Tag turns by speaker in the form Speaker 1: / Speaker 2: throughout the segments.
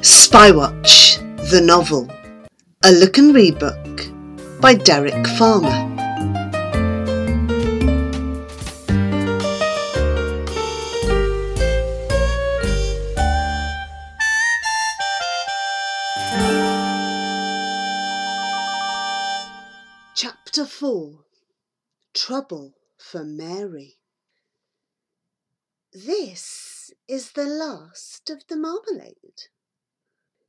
Speaker 1: Spywatch, the novel, a look and read book by Derek Farmer. Chapter 4 Trouble for Mary. This is the last of the marmalade.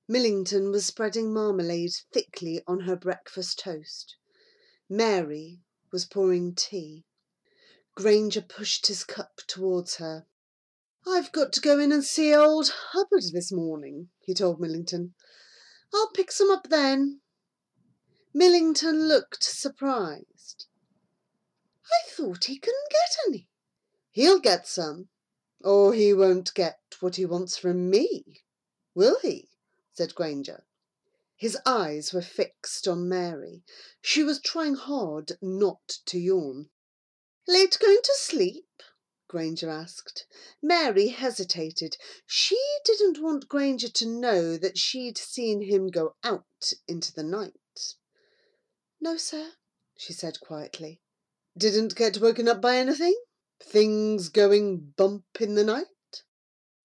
Speaker 1: Millington was spreading marmalade thickly on her breakfast toast. Mary was pouring tea. Granger pushed his cup towards her. I've got to go in and see old Hubbard this morning, he told Millington. I'll pick some up then. Millington looked surprised. I thought he couldn't get any. He'll get some, or he won't get what he wants from me, will he? said Granger. His eyes were fixed on Mary. She was trying hard not to yawn. Late going to sleep? Granger asked. Mary hesitated. She didn't want Granger to know that she'd seen him go out into the night. No, sir, she said quietly. Didn't get woken up by anything? Things going bump in the night?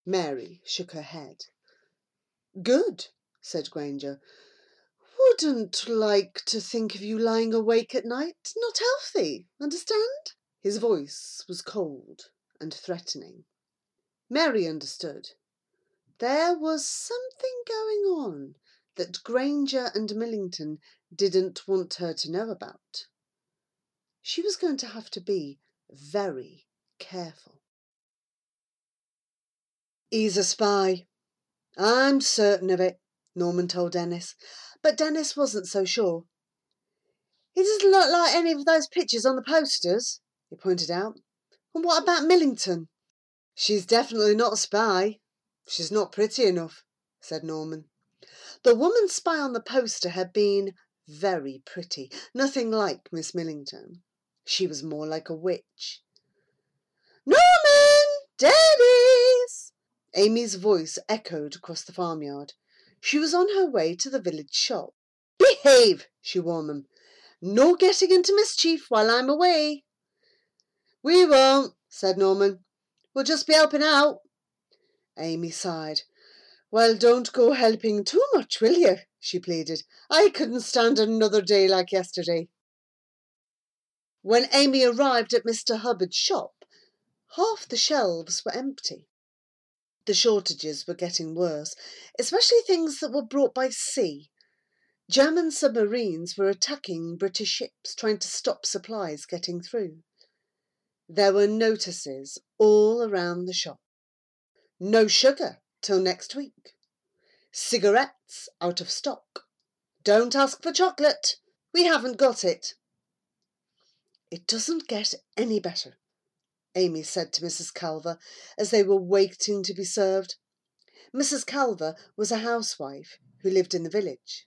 Speaker 1: Mary shook her head. Good, said Granger. Wouldn't like to think of you lying awake at night. Not healthy, understand? His voice was cold and threatening. Mary understood. There was something going on that Granger and Millington didn't want her to know about. She was going to have to be very careful. He's a spy, I'm certain of it, Norman told Dennis. But Dennis wasn't so sure. He doesn't look like any of those pictures on the posters, he pointed out. And what about Millington? She's definitely not a spy. She's not pretty enough, said Norman. The woman spy on the poster had been very pretty, nothing like Miss Millington. She was more like a witch. Norman! Dennis! Amy's voice echoed across the farmyard. She was on her way to the village shop. Behave, she warned them. No getting into mischief while I'm away. We won't, said Norman. We'll just be helping out. Amy sighed. Well, don't go helping too much, will you? she pleaded. I couldn't stand another day like yesterday. When Amy arrived at Mr. Hubbard's shop, half the shelves were empty the shortages were getting worse, especially things that were brought by sea. German submarines were attacking British ships, trying to stop supplies getting through. There were notices all around the shop. No sugar till next week. Cigarettes out of stock. Don't ask for chocolate. We haven't got it. It doesn't get any better. Amy said to Mrs. Calver as they were waiting to be served. Mrs. Calver was a housewife who lived in the village.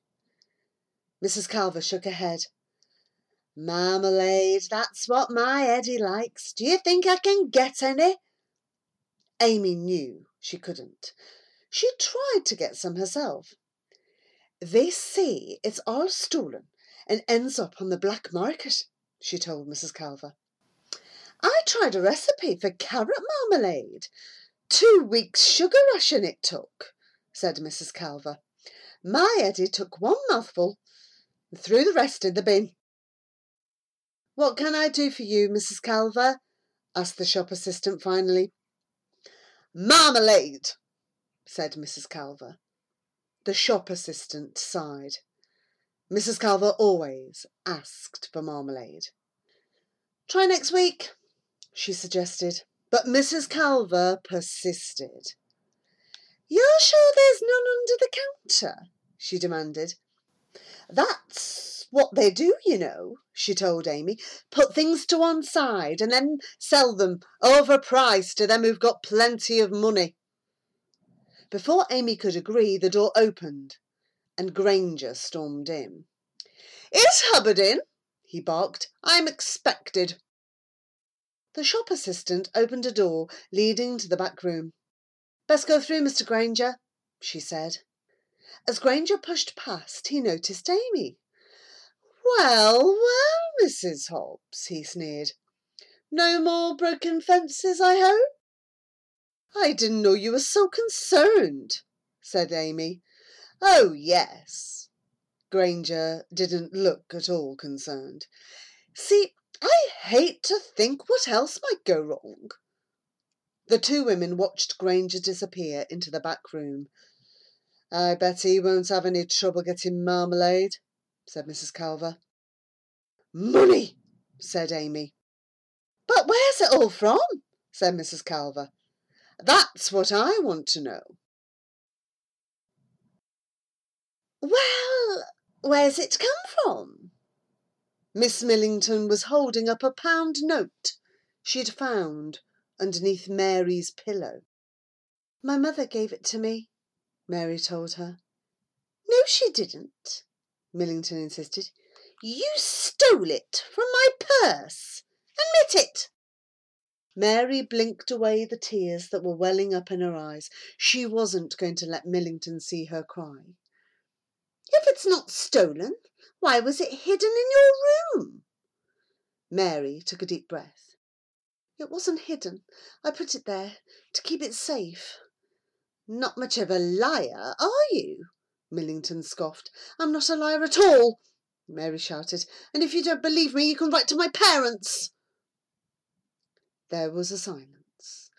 Speaker 1: Mrs. Calver shook her head. Marmalade, that's what my Eddie likes. Do you think I can get any? Amy knew she couldn't. She tried to get some herself. They say it's all stolen and ends up on the black market, she told Mrs. Calver. I tried a recipe for carrot marmalade. Two weeks' sugar ration it took, said Mrs. Calver. My Eddie took one mouthful and threw the rest in the bin. What can I do for you, Mrs. Calver? asked the shop assistant finally. Marmalade, said Mrs. Calver. The shop assistant sighed. Mrs. Calver always asked for marmalade. Try next week, she suggested, but Mrs. Calver persisted. You're sure there's none under the counter? she demanded. That's what they do, you know, she told Amy. Put things to one side and then sell them overpriced to them who've got plenty of money. Before Amy could agree, the door opened and Granger stormed in. Is Hubbard in? he barked. I'm expected. The shop assistant opened a door leading to the back room. Best go through, Mr. Granger, she said. As Granger pushed past, he noticed Amy. Well, well, Mrs. Hobbs, he sneered. No more broken fences, I hope? I didn't know you were so concerned, said Amy. Oh, yes. Granger didn't look at all concerned. See, I hate to think what else might go wrong. The two women watched Granger disappear into the back room. I bet he won't have any trouble getting marmalade, said Mrs. Calver. Money, said Amy. But where's it all from? said Mrs. Calver. That's what I want to know. Well, where's it come from? Miss Millington was holding up a pound note she'd found underneath Mary's pillow. My mother gave it to me, Mary told her. No, she didn't, Millington insisted. You stole it from my purse. Admit it. Mary blinked away the tears that were welling up in her eyes. She wasn't going to let Millington see her cry. If it's not stolen, why was it hidden in your room? Mary took a deep breath. It wasn't hidden. I put it there to keep it safe. Not much of a liar, are you? Millington scoffed. I'm not a liar at all, Mary shouted. And if you don't believe me, you can write to my parents. There was a silence.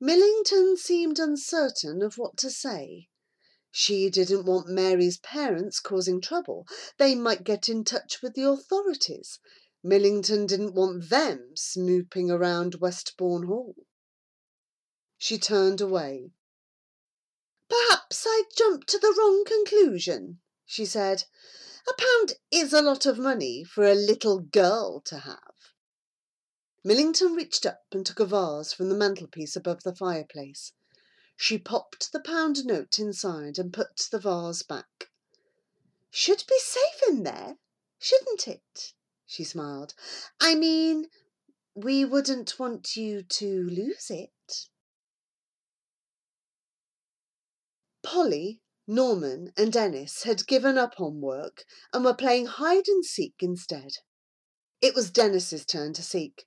Speaker 1: Millington seemed uncertain of what to say. She didn't want Mary's parents causing trouble. They might get in touch with the authorities. Millington didn't want them snooping around Westbourne Hall. She turned away. Perhaps I jumped to the wrong conclusion, she said. A pound is a lot of money for a little girl to have. Millington reached up and took a vase from the mantelpiece above the fireplace. She popped the pound note inside and put the vase back. Should be safe in there, shouldn't it? She smiled. I mean, we wouldn't want you to lose it. Polly, Norman, and Dennis had given up on work and were playing hide and seek instead. It was Dennis's turn to seek.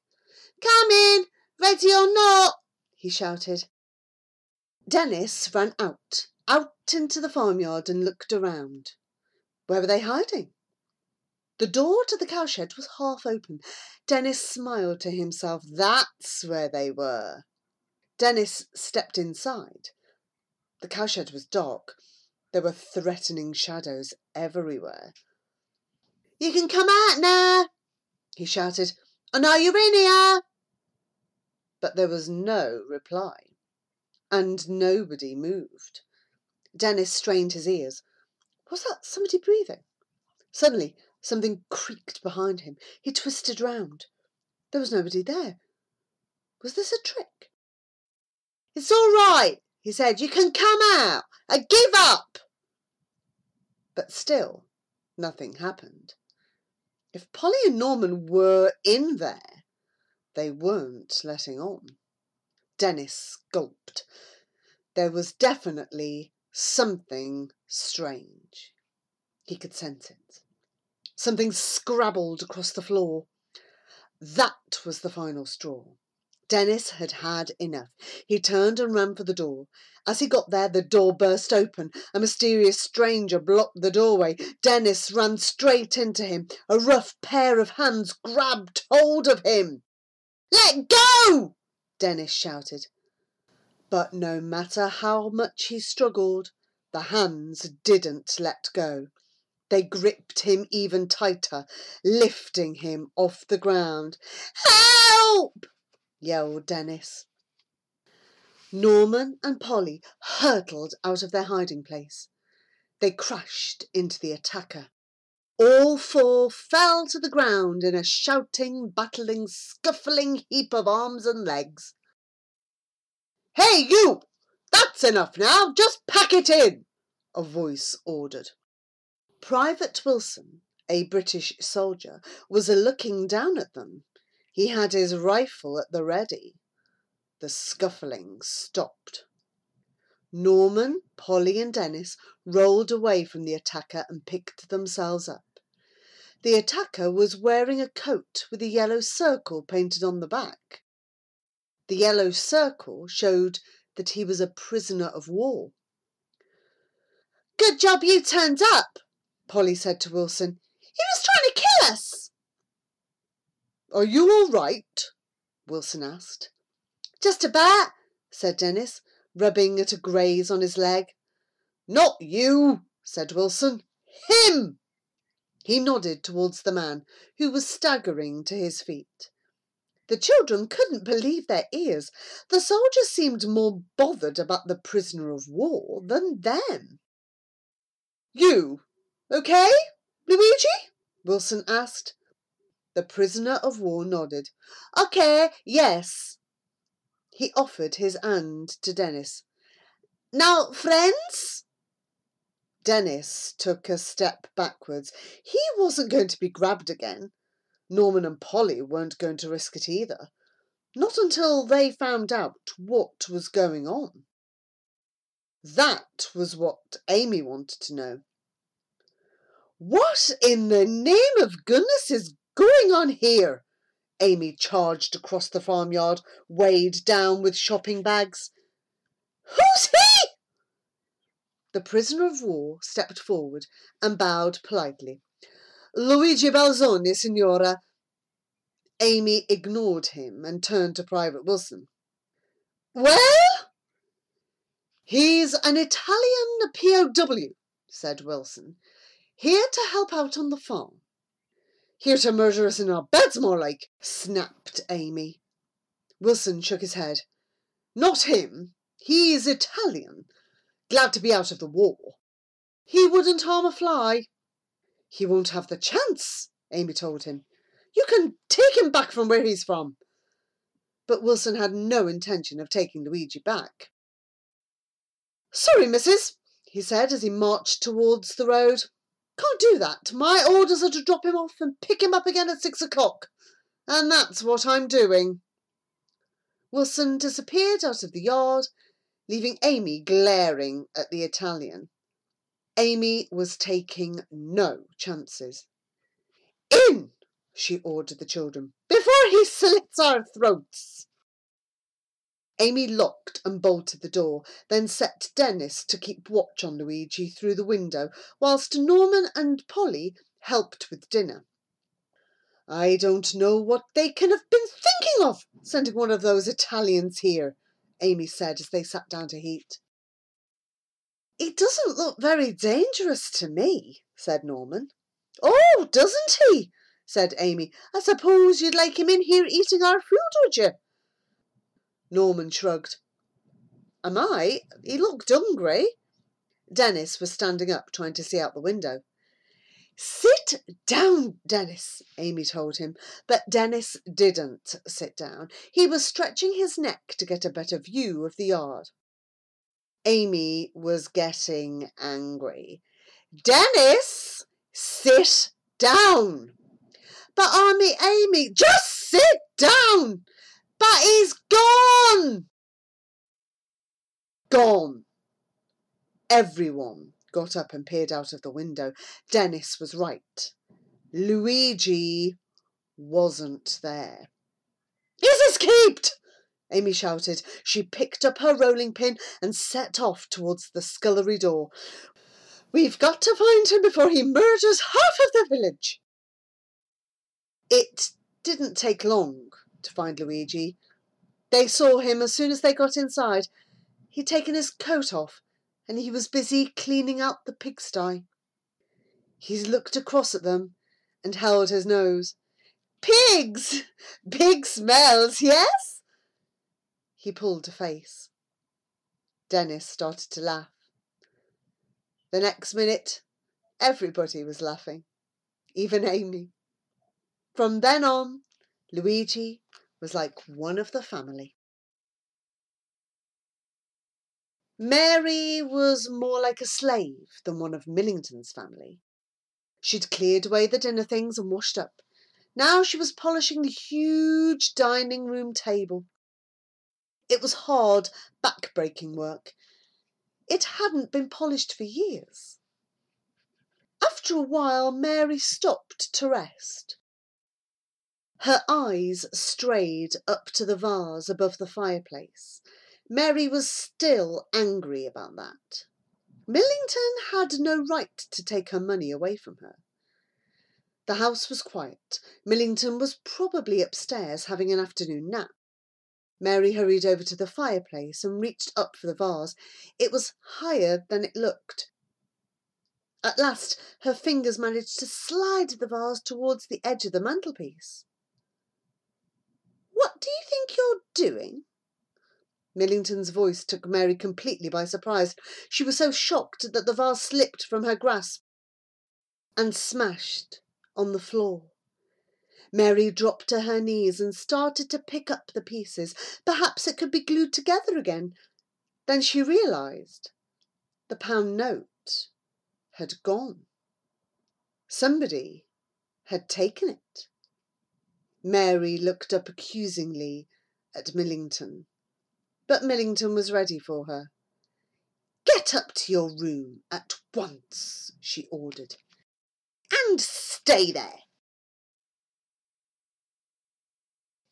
Speaker 1: Come in, ready or not, he shouted. Dennis ran out, out into the farmyard and looked around. Where were they hiding? The door to the cowshed was half open. Dennis smiled to himself. That's where they were. Dennis stepped inside. The cowshed was dark. There were threatening shadows everywhere. You can come out now, he shouted. And are you in here? But there was no reply, and nobody moved. Dennis strained his ears. Was that somebody breathing? Suddenly, something creaked behind him. He twisted round. There was nobody there. Was this a trick? It's all right, he said. You can come out. I give up. But still, nothing happened. If Polly and Norman were in there, they weren't letting on. Dennis gulped. There was definitely something strange. He could sense it. Something scrabbled across the floor. That was the final straw. Dennis had had enough. He turned and ran for the door. As he got there, the door burst open. A mysterious stranger blocked the doorway. Dennis ran straight into him. A rough pair of hands grabbed hold of him. Let go! Dennis shouted. But no matter how much he struggled, the hands didn't let go. They gripped him even tighter, lifting him off the ground. Help! Yelled Dennis. Norman and Polly hurtled out of their hiding place. They crashed into the attacker. All four fell to the ground in a shouting, battling, scuffling heap of arms and legs. Hey, you! That's enough now. Just pack it in, a voice ordered. Private Wilson, a British soldier, was looking down at them. He had his rifle at the ready. The scuffling stopped. Norman, Polly, and Dennis rolled away from the attacker and picked themselves up. The attacker was wearing a coat with a yellow circle painted on the back. The yellow circle showed that he was a prisoner of war. Good job you turned up, Polly said to Wilson. He was trying. Are you all right? Wilson asked. Just about, said Dennis, rubbing at a graze on his leg. Not you, said Wilson. Him! He nodded towards the man, who was staggering to his feet. The children couldn't believe their ears. The soldier seemed more bothered about the prisoner of war than them. You, okay, Luigi? Wilson asked. The prisoner of war nodded. Okay, yes. He offered his hand to Dennis. Now, friends? Dennis took a step backwards. He wasn't going to be grabbed again. Norman and Polly weren't going to risk it either. Not until they found out what was going on. That was what Amy wanted to know. What in the name of goodness is going on here? Amy charged across the farmyard, weighed down with shopping bags. Who's he? The prisoner of war stepped forward and bowed politely. Luigi Balzoni, signora. Amy ignored him and turned to Private Wilson. Well? He's an Italian POW, said Wilson. Here to help out on the farm. Here to murder us in our beds, more like, snapped Amy. Wilson shook his head. Not him. He's Italian. Glad to be out of the war. He wouldn't harm a fly. He won't have the chance, Amy told him. You can take him back from where he's from. But Wilson had no intention of taking Luigi back. Sorry, missus, he said as he marched towards the road. Can't do that. My orders are to drop him off and pick him up again at six o'clock. And that's what I'm doing. Wilson disappeared out of the yard, leaving Amy glaring at the Italian. Amy was taking no chances. In, she ordered the children, before he slits our throats. Amy locked and bolted the door, then set Dennis to keep watch on Luigi through the window, whilst Norman and Polly helped with dinner. I don't know what they can have been thinking of, sending one of those Italians here, Amy said as they sat down to eat. He doesn't look very dangerous to me, said Norman. Oh, doesn't he? said Amy. I suppose you'd like him in here eating our food, would you? Norman shrugged. Am I? He looked hungry. Dennis was standing up, trying to see out the window. Sit down, Dennis, Amy told him. But Dennis didn't sit down. He was stretching his neck to get a better view of the yard. Amy was getting angry. Dennis, sit down. But Army Amy, just sit down. But he's gone! Gone. Everyone got up and peered out of the window. Dennis was right. Luigi wasn't there. He's escaped! Amy shouted. She picked up her rolling pin and set off towards the scullery door. We've got to find him before he murders half of the village. It didn't take long to find Luigi. They saw him as soon as they got inside. He'd taken his coat off and he was busy cleaning out the pigsty. He looked across at them and held his nose. Pigs! Pig smells, yes? He pulled a face. Dennis started to laugh. The next minute, everybody was laughing. even Amy. From then on, Luigi was like one of the family. Mary was more like a slave than one of Millington's family. She'd cleared away the dinner things and washed up. Now she was polishing the huge dining room table. It was hard, back-breaking work. It hadn't been polished for years. After a while, Mary stopped to rest. Her eyes strayed up to the vase above the fireplace. Mary was still angry about that. Millington had no right to take her money away from her. The house was quiet. Millington was probably upstairs having an afternoon nap. Mary hurried over to the fireplace and reached up for the vase. It was higher than it looked. At last, her fingers managed to slide the vase towards the edge of the mantelpiece. What do you think you're doing? Millington's voice took Mary completely by surprise. She was so shocked that the vase slipped from her grasp and smashed on the floor. Mary dropped to her knees and started to pick up the pieces. Perhaps it could be glued together again. Then she realised the pound note had gone. Somebody had taken it. Mary looked up accusingly at Millington. But Millington was ready for her. Get up to your room at once, she ordered. And stay there.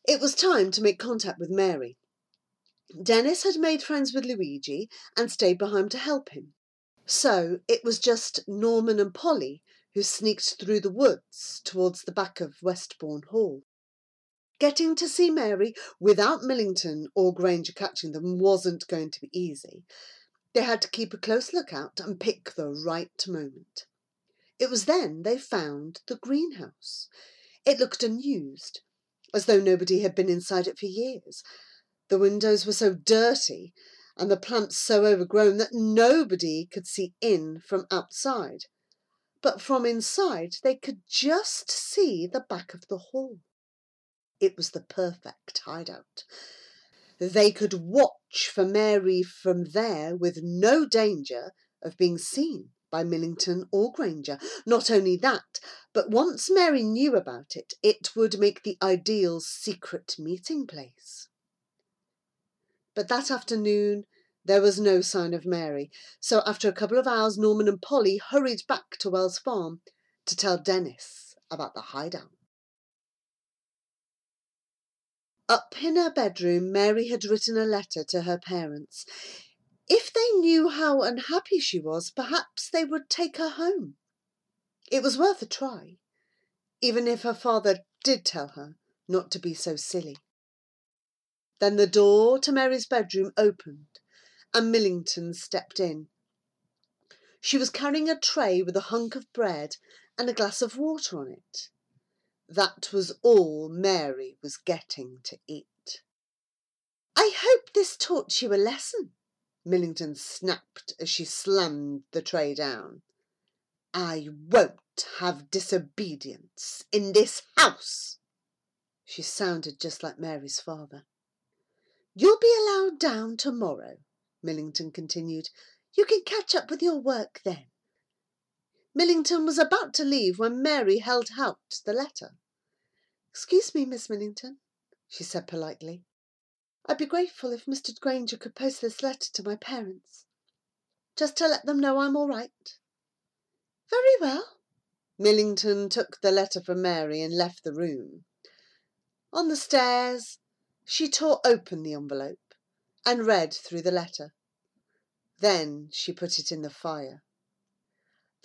Speaker 1: It was time to make contact with Mary. Dennis had made friends with Luigi and stayed behind to help him. So it was just Norman and Polly who sneaked through the woods towards the back of Westbourne Hall. Getting to see Mary without Millington or Granger catching them wasn't going to be easy. They had to keep a close lookout and pick the right moment. It was then they found the greenhouse. It looked unused, as though nobody had been inside it for years. The windows were so dirty and the plants so overgrown that nobody could see in from outside. But from inside they could just see the back of the hall. It was the perfect hideout. They could watch for Mary from there with no danger of being seen by Millington or Granger. Not only that, but once Mary knew about it, it would make the ideal secret meeting place. But that afternoon there was no sign of Mary, so after a couple of hours Norman and Polly hurried back to Wells Farm to tell Dennis about the hideout. Up in her bedroom, Mary had written a letter to her parents. If they knew how unhappy she was, perhaps they would take her home. It was worth a try, even if her father did tell her not to be so silly. Then the door to Mary's bedroom opened, and Millington stepped in. She was carrying a tray with a hunk of bread and a glass of water on it. That was all Mary was getting to eat. I hope this taught you a lesson, Millington snapped as she slammed the tray down. I won't have disobedience in this house. She sounded just like Mary's father. You'll be allowed down tomorrow, Millington continued. You can catch up with your work then. Millington was about to leave when Mary held out the letter. Excuse me, Miss Millington, she said politely. I'd be grateful if Mr. Granger could post this letter to my parents, just to let them know I'm all right. Very well. Millington took the letter from Mary and left the room. On the stairs, she tore open the envelope and read through the letter. Then she put it in the fire.